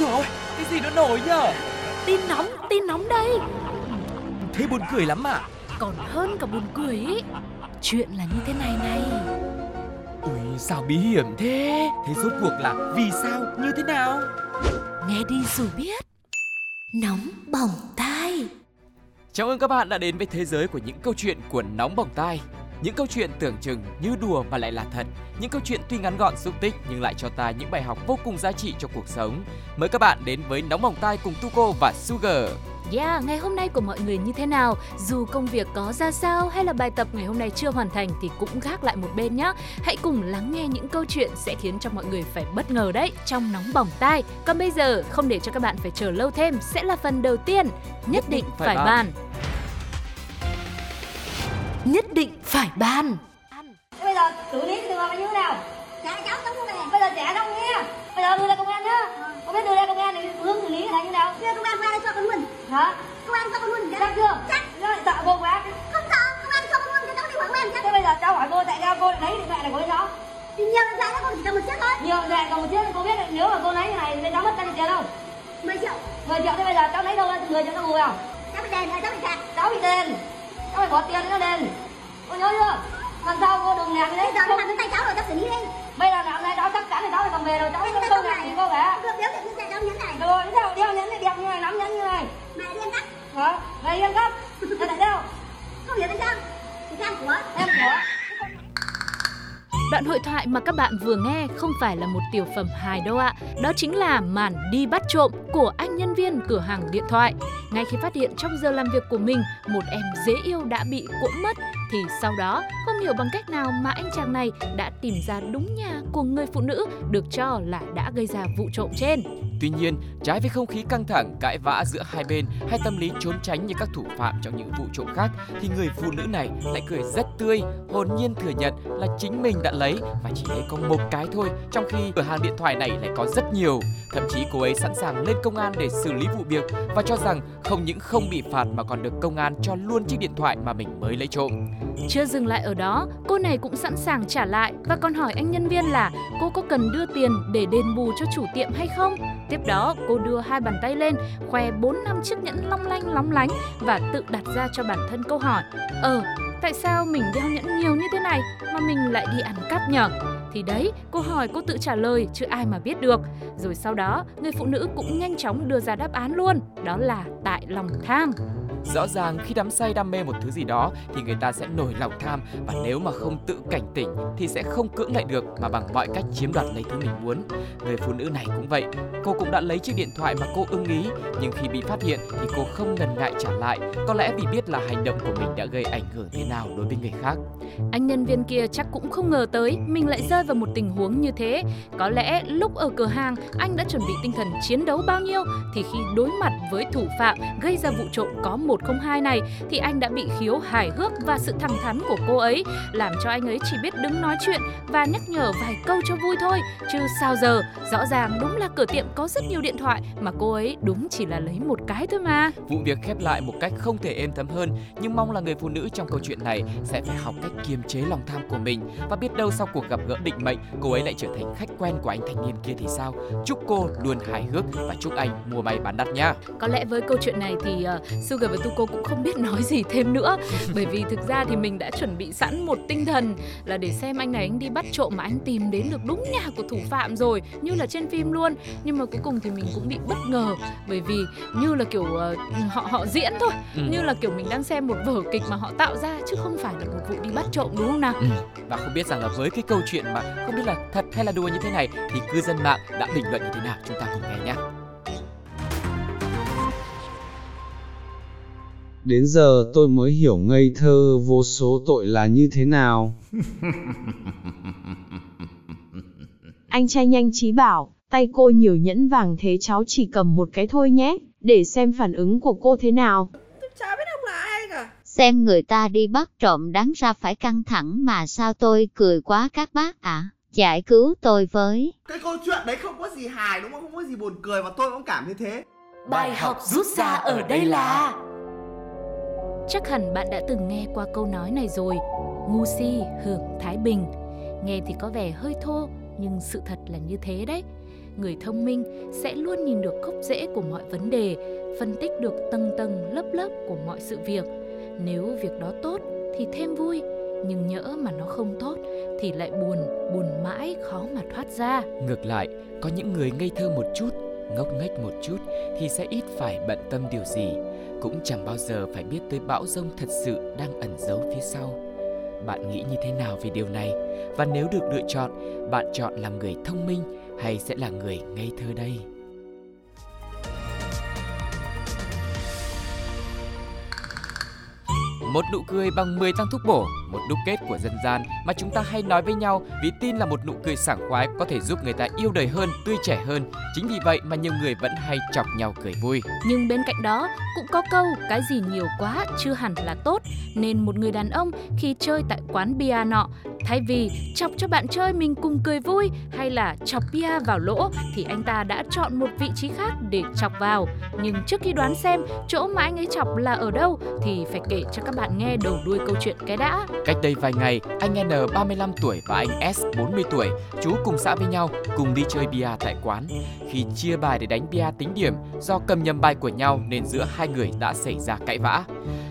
rồi. Cái gì nó nổi nhở? Tin nóng, tin nóng đây. Thế buồn cười lắm à? Còn hơn cả buồn cười ý. Chuyện là như thế này này. Ui sao bí hiểm thế? Thế rốt cuộc là vì sao? Như thế nào? Nghe đi rồi biết. Nóng bỏng tai. Chào mừng các bạn đã đến với thế giới của những câu chuyện của Nóng Bỏng Tai những câu chuyện tưởng chừng như đùa mà lại là thật Những câu chuyện tuy ngắn gọn xúc tích nhưng lại cho ta những bài học vô cùng giá trị cho cuộc sống Mời các bạn đến với Nóng Bỏng Tai cùng Tuko và Sugar Yeah, ngày hôm nay của mọi người như thế nào? Dù công việc có ra sao hay là bài tập ngày hôm nay chưa hoàn thành thì cũng gác lại một bên nhé. Hãy cùng lắng nghe những câu chuyện sẽ khiến cho mọi người phải bất ngờ đấy trong nóng bỏng tai. Còn bây giờ, không để cho các bạn phải chờ lâu thêm, sẽ là phần đầu tiên. Nhất định phải, phải bàn. bàn. Nhất định phải. Thế bây giờ xử lý trường hợp này như thế nào? Dạ cháu tống về. Bây giờ trẻ không nghe. Bây giờ đưa ra công an nhá. Không biết đưa ra công an thì hướng xử lý là như nào? Đưa công an qua đây cho con luôn. Hả? Công an cho con luôn. Chắc chưa? Chắc. Lại sợ cô quá. Không sợ, công an cho con luôn cho cháu đi hỏi công an chắc. Thế bây giờ cháu hỏi cô tại sao cô lại lấy điện thoại này của cháu? Thì nhiều lần ra con chỉ cầm một chiếc thôi. Nhiều điện còn một chiếc cô biết là nếu mà cô lấy cái này thì cháu mất bao nhiêu tiền không? 10 triệu. 10 triệu thế bây giờ cháu lấy đâu ra 10 triệu cháu bù vào? Cháu bị đền rồi cháu bị phạt. Cháu bị tiền. Cháu phải bỏ tiền nó đền. Cô nhớ chưa? Lần sau cô đừng làm như Bây thế. giờ nó trên tay cháu rồi cháu xử lý đi. Bây giờ làm này cháu chắc chắn là cháu phải cầm về rồi cháu không cái không này làm gì cô cả. Được biếu điện trên xe cháu nhấn này. Rồi, thế đeo nhẫn này đẹp như này, nắm nhẫn như này. Mẹ đi ăn cắp. Hả? Này yên cấp. Thế lại đeo. Không hiểu tại sao. Thì xem của. Em của. Đoạn hội thoại mà các bạn vừa nghe không phải là một tiểu phẩm hài đâu ạ. Đó chính là màn đi bắt trộm của anh nhân viên cửa hàng điện thoại. Ngay khi phát hiện trong giờ làm việc của mình một em dễ yêu đã bị cuỗm mất thì sau đó không hiểu bằng cách nào mà anh chàng này đã tìm ra đúng nhà của người phụ nữ được cho là đã gây ra vụ trộm trên. Tuy nhiên, trái với không khí căng thẳng, cãi vã giữa hai bên hay tâm lý trốn tránh như các thủ phạm trong những vụ trộm khác, thì người phụ nữ này lại cười rất tươi, hồn nhiên thừa nhận là chính mình đã lấy và chỉ lấy có một cái thôi, trong khi cửa hàng điện thoại này lại có rất nhiều. Thậm chí cô ấy sẵn sàng lên công an để xử lý vụ việc và cho rằng không những không bị phạt mà còn được công an cho luôn chiếc điện thoại mà mình mới lấy trộm. Chưa dừng lại ở đó, cô này cũng sẵn sàng trả lại và còn hỏi anh nhân viên là cô có cần đưa tiền để đền bù cho chủ tiệm hay không. Tiếp đó, cô đưa hai bàn tay lên, khoe 4 năm chiếc nhẫn long lanh lóng lánh và tự đặt ra cho bản thân câu hỏi Ờ, tại sao mình đeo nhẫn nhiều như thế này mà mình lại đi ăn cắp nhở? Thì đấy, cô hỏi cô tự trả lời chứ ai mà biết được. Rồi sau đó, người phụ nữ cũng nhanh chóng đưa ra đáp án luôn, đó là tại lòng tham. Rõ ràng khi đắm say đam mê một thứ gì đó thì người ta sẽ nổi lòng tham và nếu mà không tự cảnh tỉnh thì sẽ không cưỡng lại được mà bằng mọi cách chiếm đoạt lấy thứ mình muốn. Người phụ nữ này cũng vậy, cô cũng đã lấy chiếc điện thoại mà cô ưng ý nhưng khi bị phát hiện thì cô không ngần ngại trả lại, có lẽ vì biết là hành động của mình đã gây ảnh hưởng thế nào đối với người khác. Anh nhân viên kia chắc cũng không ngờ tới mình lại rơi vào một tình huống như thế. Có lẽ lúc ở cửa hàng anh đã chuẩn bị tinh thần chiến đấu bao nhiêu thì khi đối mặt với thủ phạm gây ra vụ trộm có một 102 này thì anh đã bị khiếu hài hước và sự thẳng thắn của cô ấy làm cho anh ấy chỉ biết đứng nói chuyện và nhắc nhở vài câu cho vui thôi chứ sao giờ rõ ràng đúng là cửa tiệm có rất nhiều điện thoại mà cô ấy đúng chỉ là lấy một cái thôi mà Vụ việc khép lại một cách không thể êm thấm hơn nhưng mong là người phụ nữ trong câu chuyện này sẽ phải học cách kiềm chế lòng tham của mình và biết đâu sau cuộc gặp gỡ định mệnh cô ấy lại trở thành khách quen của anh thanh niên kia thì sao. Chúc cô luôn hài hước và chúc anh mua may bán đắt nha. Có lẽ với câu chuyện này thì uh, Sugar và Tuko cũng không biết nói gì thêm nữa Bởi vì thực ra thì mình đã chuẩn bị sẵn một tinh thần là để xem anh này anh đi bắt trộm mà anh tìm đến được đúng nhà của thủ phạm rồi Như là trên phim luôn Nhưng mà cuối cùng thì mình cũng bị bất ngờ Bởi vì như là kiểu uh, họ họ diễn thôi Ừ. Như là kiểu mình đang xem một vở kịch mà họ tạo ra Chứ không phải là một vụ đi bắt trộm đúng không nào Ừ. Và không biết rằng là với cái câu chuyện mà không biết là thật hay là đùa như thế này thì cư dân mạng đã bình luận như thế nào chúng ta cùng nghe nhé. Đến giờ tôi mới hiểu ngây thơ vô số tội là như thế nào. Anh trai nhanh trí bảo, tay cô nhiều nhẫn vàng thế cháu chỉ cầm một cái thôi nhé, để xem phản ứng của cô thế nào. Chả biết ông là ai cả. Xem người ta đi bắt trộm đáng ra phải căng thẳng mà sao tôi cười quá các bác ạ. Giải cứu tôi với. cái câu chuyện đấy không có gì hài đúng không không có gì buồn cười và tôi cũng cảm như thế Bài học rút ra ở đây là Chắc hẳn bạn đã từng nghe qua câu nói này rồi Ngu si hưởng thái bình Nghe thì có vẻ hơi thô Nhưng sự thật là như thế đấy người thông minh sẽ luôn nhìn được gốc rễ của mọi vấn đề, phân tích được tầng tầng lớp lớp của mọi sự việc. Nếu việc đó tốt thì thêm vui, nhưng nhỡ mà nó không tốt thì lại buồn, buồn mãi khó mà thoát ra. Ngược lại, có những người ngây thơ một chút, ngốc nghếch một chút thì sẽ ít phải bận tâm điều gì, cũng chẳng bao giờ phải biết tới bão rông thật sự đang ẩn giấu phía sau. Bạn nghĩ như thế nào về điều này? Và nếu được lựa chọn, bạn chọn làm người thông minh hay sẽ là người ngây thơ đây? Một nụ cười bằng 10 tăng thuốc bổ, một đúc kết của dân gian mà chúng ta hay nói với nhau vì tin là một nụ cười sảng khoái có thể giúp người ta yêu đời hơn, tươi trẻ hơn. Chính vì vậy mà nhiều người vẫn hay chọc nhau cười vui. Nhưng bên cạnh đó cũng có câu cái gì nhiều quá chưa hẳn là tốt nên một người đàn ông khi chơi tại quán bia nọ thay vì chọc cho bạn chơi mình cùng cười vui hay là chọc bia vào lỗ thì anh ta đã chọn một vị trí khác để chọc vào. Nhưng trước khi đoán xem chỗ mà anh ấy chọc là ở đâu thì phải kể cho các bạn nghe đầu đuôi câu chuyện cái đã. Cách đây vài ngày, anh N 35 tuổi và anh S 40 tuổi, chú cùng xã với nhau, cùng đi chơi bia tại quán. Khi chia bài để đánh bia tính điểm, do cầm nhầm bài của nhau nên giữa hai người đã xảy ra cãi vã.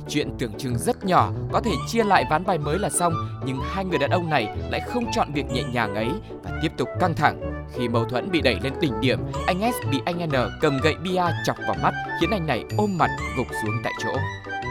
Chuyện tưởng chừng rất nhỏ, có thể chia lại ván bài mới là xong, nhưng hai người đàn ông này lại không chọn việc nhẹ nhàng ấy và tiếp tục căng thẳng. Khi mâu thuẫn bị đẩy lên đỉnh điểm, anh S bị anh N cầm gậy bia chọc vào mắt, khiến anh này ôm mặt gục xuống tại chỗ.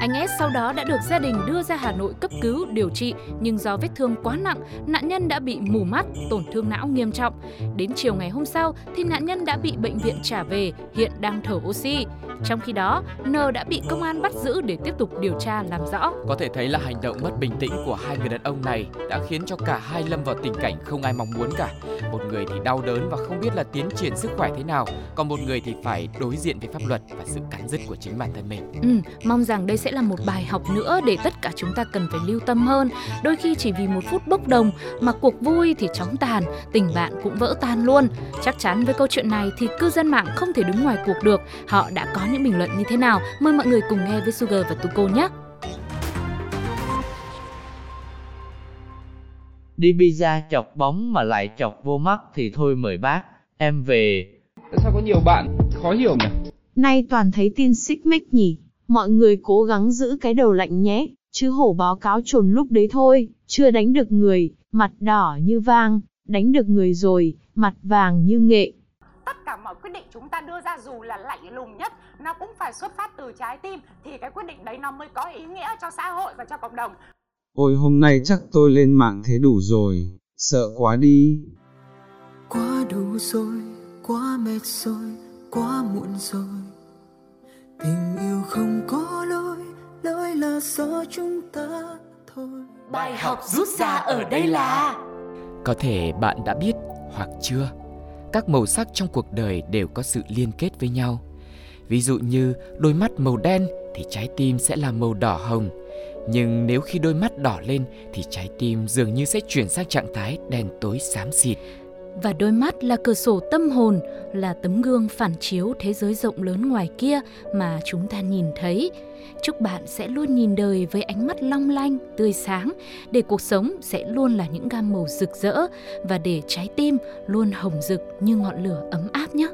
Anh S sau đó đã được gia đình đưa ra Hà Nội cấp cứu điều trị nhưng do vết thương quá nặng, nạn nhân đã bị mù mắt, tổn thương não nghiêm trọng. Đến chiều ngày hôm sau thì nạn nhân đã bị bệnh viện trả về, hiện đang thở oxy. Trong khi đó, N đã bị công an bắt giữ để tiếp tục điều tra làm rõ. Có thể thấy là hành động mất bình tĩnh của hai người đàn ông này đã khiến cho cả hai lâm vào tình cảnh không ai mong muốn cả. Một người thì đau đớn và không biết là tiến triển sức khỏe thế nào, còn một người thì phải đối diện với pháp luật và sự cắn rứt của chính bản thân mình. Ừ, mong rằng đây sẽ là một bài học nữa để tất cả chúng ta cần phải lưu tâm hơn. Đôi khi chỉ vì một phút bốc đồng mà cuộc vui thì chóng tàn, tình bạn cũng vỡ tan luôn. Chắc chắn với câu chuyện này thì cư dân mạng không thể đứng ngoài cuộc được. Họ đã có những bình luận như thế nào? Mời mọi người cùng nghe với Sugar và Tuko nhé. Đi pizza chọc bóng mà lại chọc vô mắt thì thôi mời bác, em về. Sao có nhiều bạn khó hiểu nhỉ? Nay toàn thấy tin xích mích nhỉ. Mọi người cố gắng giữ cái đầu lạnh nhé, chứ hổ báo cáo trồn lúc đấy thôi, chưa đánh được người, mặt đỏ như vang, đánh được người rồi, mặt vàng như nghệ. Tất cả mọi quyết định chúng ta đưa ra dù là lạnh lùng nhất, nó cũng phải xuất phát từ trái tim, thì cái quyết định đấy nó mới có ý nghĩa cho xã hội và cho cộng đồng. Ôi hôm nay chắc tôi lên mạng thế đủ rồi, sợ quá đi. Quá đủ rồi, quá mệt rồi, quá muộn rồi tình yêu không có lối lối là do chúng ta thôi. Bài học rút ra ở đây là có thể bạn đã biết hoặc chưa các màu sắc trong cuộc đời đều có sự liên kết với nhau. Ví dụ như đôi mắt màu đen thì trái tim sẽ là màu đỏ hồng nhưng nếu khi đôi mắt đỏ lên thì trái tim dường như sẽ chuyển sang trạng thái đen tối xám xịt và đôi mắt là cửa sổ tâm hồn, là tấm gương phản chiếu thế giới rộng lớn ngoài kia mà chúng ta nhìn thấy. Chúc bạn sẽ luôn nhìn đời với ánh mắt long lanh, tươi sáng, để cuộc sống sẽ luôn là những gam màu rực rỡ và để trái tim luôn hồng rực như ngọn lửa ấm áp nhé.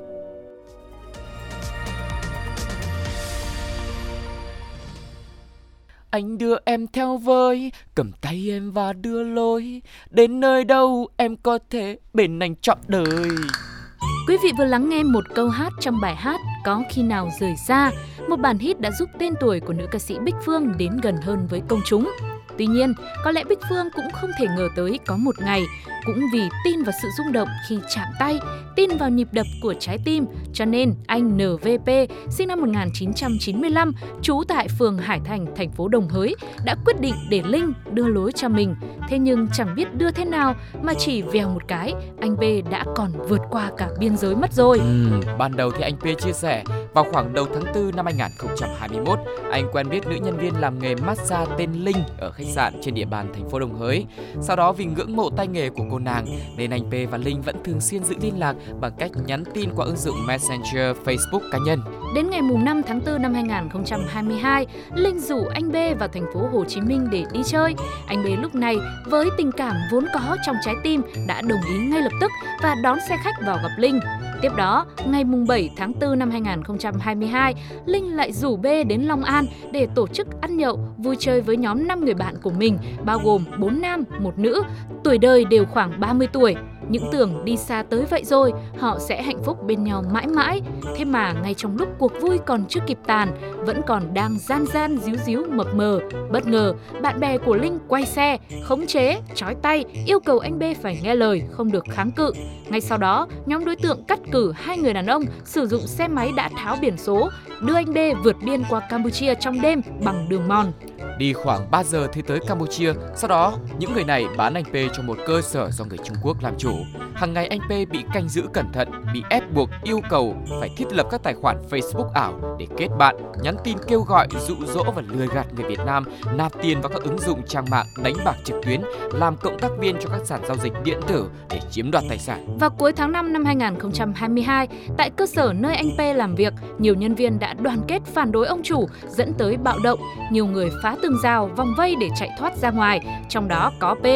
Anh đưa em theo với, cầm tay em và đưa lối, đến nơi đâu em có thể bên anh trọn đời. Quý vị vừa lắng nghe một câu hát trong bài hát Có khi nào rời xa, một bản hit đã giúp tên tuổi của nữ ca sĩ Bích Phương đến gần hơn với công chúng. Tuy nhiên, có lẽ Bích Phương cũng không thể ngờ tới có một ngày, cũng vì tin vào sự rung động khi chạm tay, tin vào nhịp đập của trái tim, cho nên anh NVP, sinh năm 1995, trú tại phường Hải Thành, thành phố Đồng Hới, đã quyết định để Linh đưa lối cho mình. Thế nhưng chẳng biết đưa thế nào mà chỉ vèo một cái, anh B đã còn vượt qua cả biên giới mất rồi. Ừ, ban đầu thì anh P chia sẻ, vào khoảng đầu tháng 4 năm 2021, anh quen biết nữ nhân viên làm nghề massage tên Linh ở khách sạn trên địa bàn thành phố Đồng Hới. Sau đó vì ngưỡng mộ tay nghề của cô nàng nên anh P và Linh vẫn thường xuyên giữ liên lạc bằng cách nhắn tin qua ứng dụng Messenger Facebook cá nhân. Đến ngày mùng 5 tháng 4 năm 2022, Linh rủ anh B vào thành phố Hồ Chí Minh để đi chơi. Anh B lúc này với tình cảm vốn có trong trái tim đã đồng ý ngay lập tức và đón xe khách vào gặp Linh. Tiếp đó, ngày mùng 7 tháng 4 năm 2022, Linh lại rủ B đến Long An để tổ chức ăn nhậu, vui chơi với nhóm 5 người bạn của mình, bao gồm 4 nam, một nữ, tuổi đời đều khoảng 30 tuổi. Những tưởng đi xa tới vậy rồi, họ sẽ hạnh phúc bên nhau mãi mãi. Thế mà ngay trong lúc cuộc vui còn chưa kịp tàn, vẫn còn đang gian gian díu díu mập mờ. Bất ngờ, bạn bè của Linh quay xe, khống chế, trói tay, yêu cầu anh B phải nghe lời, không được kháng cự. Ngay sau đó, nhóm đối tượng cắt cử hai người đàn ông sử dụng xe máy đã tháo biển số, đưa anh B vượt biên qua Campuchia trong đêm bằng đường mòn. Đi khoảng 3 giờ thì tới Campuchia, sau đó những người này bán anh P cho một cơ sở do người Trung Quốc làm chủ. Hàng ngày anh P bị canh giữ cẩn thận, bị ép buộc yêu cầu phải thiết lập các tài khoản Facebook ảo để kết bạn, nhắn tin kêu gọi, dụ dỗ và lừa gạt người Việt Nam nạp tiền vào các ứng dụng trang mạng đánh bạc trực tuyến, làm cộng tác viên cho các sàn giao dịch điện tử để chiếm đoạt tài sản. Vào cuối tháng 5 năm 2022, tại cơ sở nơi anh P làm việc, nhiều nhân viên đã đoàn kết phản đối ông chủ dẫn tới bạo động, nhiều người phá tường rào, vòng vây để chạy thoát ra ngoài, trong đó có P.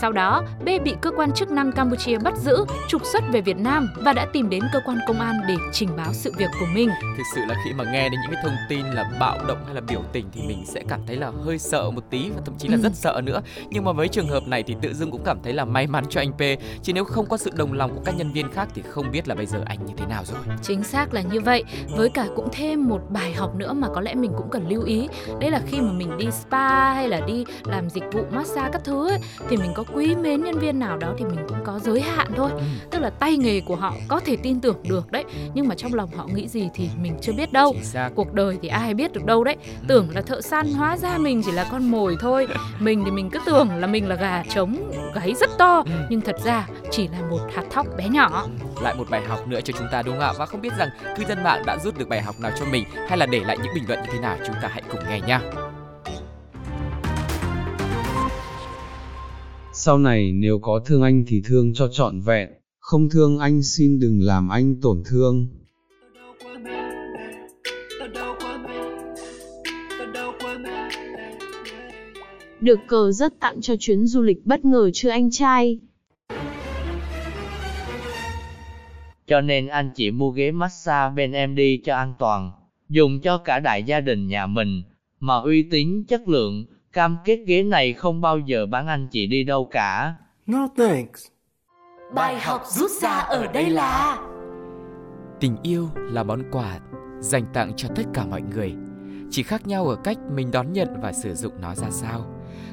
Sau đó, B bị cơ quan chức năng Campuchia bắt giữ, trục xuất về Việt Nam và đã tìm đến cơ quan công an để trình báo sự việc của mình. Thực sự là khi mà nghe đến những cái thông tin là bạo động hay là biểu tình thì mình sẽ cảm thấy là hơi sợ một tí và thậm chí là ừ. rất sợ nữa. Nhưng mà với trường hợp này thì tự dưng cũng cảm thấy là may mắn cho anh P. Chứ nếu không có sự đồng lòng của các nhân viên khác thì không biết là bây giờ anh như thế nào rồi. Chính xác là như vậy. Với cả cũng thêm một bài học nữa mà có lẽ mình cũng cần lưu ý. Đấy là khi mà mình đi spa hay là đi làm dịch vụ massage các thứ ấy, thì mình có quý mến nhân viên nào đó thì mình cũng có giới hạn thôi. Ừ. tức là tay nghề của họ có thể tin tưởng được đấy nhưng mà trong lòng họ nghĩ gì thì mình chưa biết đâu. Cuộc đời thì ai biết được đâu đấy. Ừ. tưởng là thợ săn hóa ra mình chỉ là con mồi thôi. Mình thì mình cứ tưởng là mình là gà trống gáy rất to ừ. nhưng thật ra chỉ là một hạt thóc bé nhỏ. Lại một bài học nữa cho chúng ta đúng không ạ? Và không biết rằng cư dân mạng đã rút được bài học nào cho mình hay là để lại những bình luận như thế nào chúng ta hãy cùng nghe nha Sau này nếu có thương anh thì thương cho trọn vẹn, không thương anh xin đừng làm anh tổn thương. Được cờ rất tặng cho chuyến du lịch bất ngờ chưa anh trai. Cho nên anh chỉ mua ghế massage bên em đi cho an toàn, dùng cho cả đại gia đình nhà mình, mà uy tín chất lượng, Cam kết ghế này không bao giờ bán anh chị đi đâu cả. No thanks. Bài học rút ra ở đây là Tình yêu là món quà dành tặng cho tất cả mọi người. Chỉ khác nhau ở cách mình đón nhận và sử dụng nó ra sao.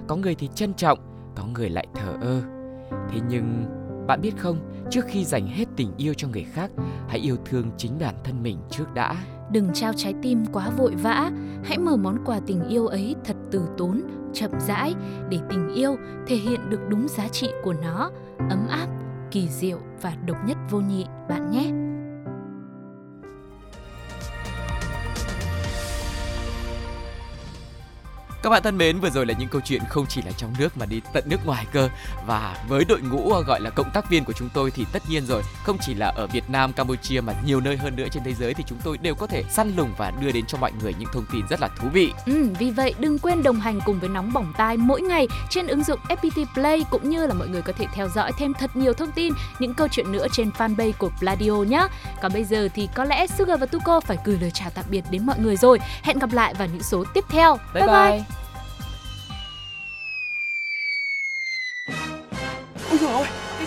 Có người thì trân trọng, có người lại thờ ơ. Thế nhưng bạn biết không, trước khi dành hết tình yêu cho người khác, hãy yêu thương chính bản thân mình trước đã. Đừng trao trái tim quá vội vã, hãy mở món quà tình yêu ấy thật từ tốn, chậm rãi để tình yêu thể hiện được đúng giá trị của nó, ấm áp, kỳ diệu và độc nhất vô nhị bạn nhé. Các bạn thân mến, vừa rồi là những câu chuyện không chỉ là trong nước mà đi tận nước ngoài cơ. Và với đội ngũ ờ, gọi là cộng tác viên của chúng tôi thì tất nhiên rồi, không chỉ là ở Việt Nam, Campuchia mà nhiều nơi hơn nữa trên thế giới thì chúng tôi đều có thể săn lùng và đưa đến cho mọi người những thông tin rất là thú vị. Ừ, vì vậy đừng quên đồng hành cùng với nóng bỏng tai mỗi ngày trên ứng dụng FPT Play cũng như là mọi người có thể theo dõi thêm thật nhiều thông tin, những câu chuyện nữa trên fanpage của Pladio nhé. Còn bây giờ thì có lẽ Sugar và Tuko phải gửi lời chào tạm biệt đến mọi người rồi. Hẹn gặp lại vào những số tiếp theo. Bye bye. bye. Ôi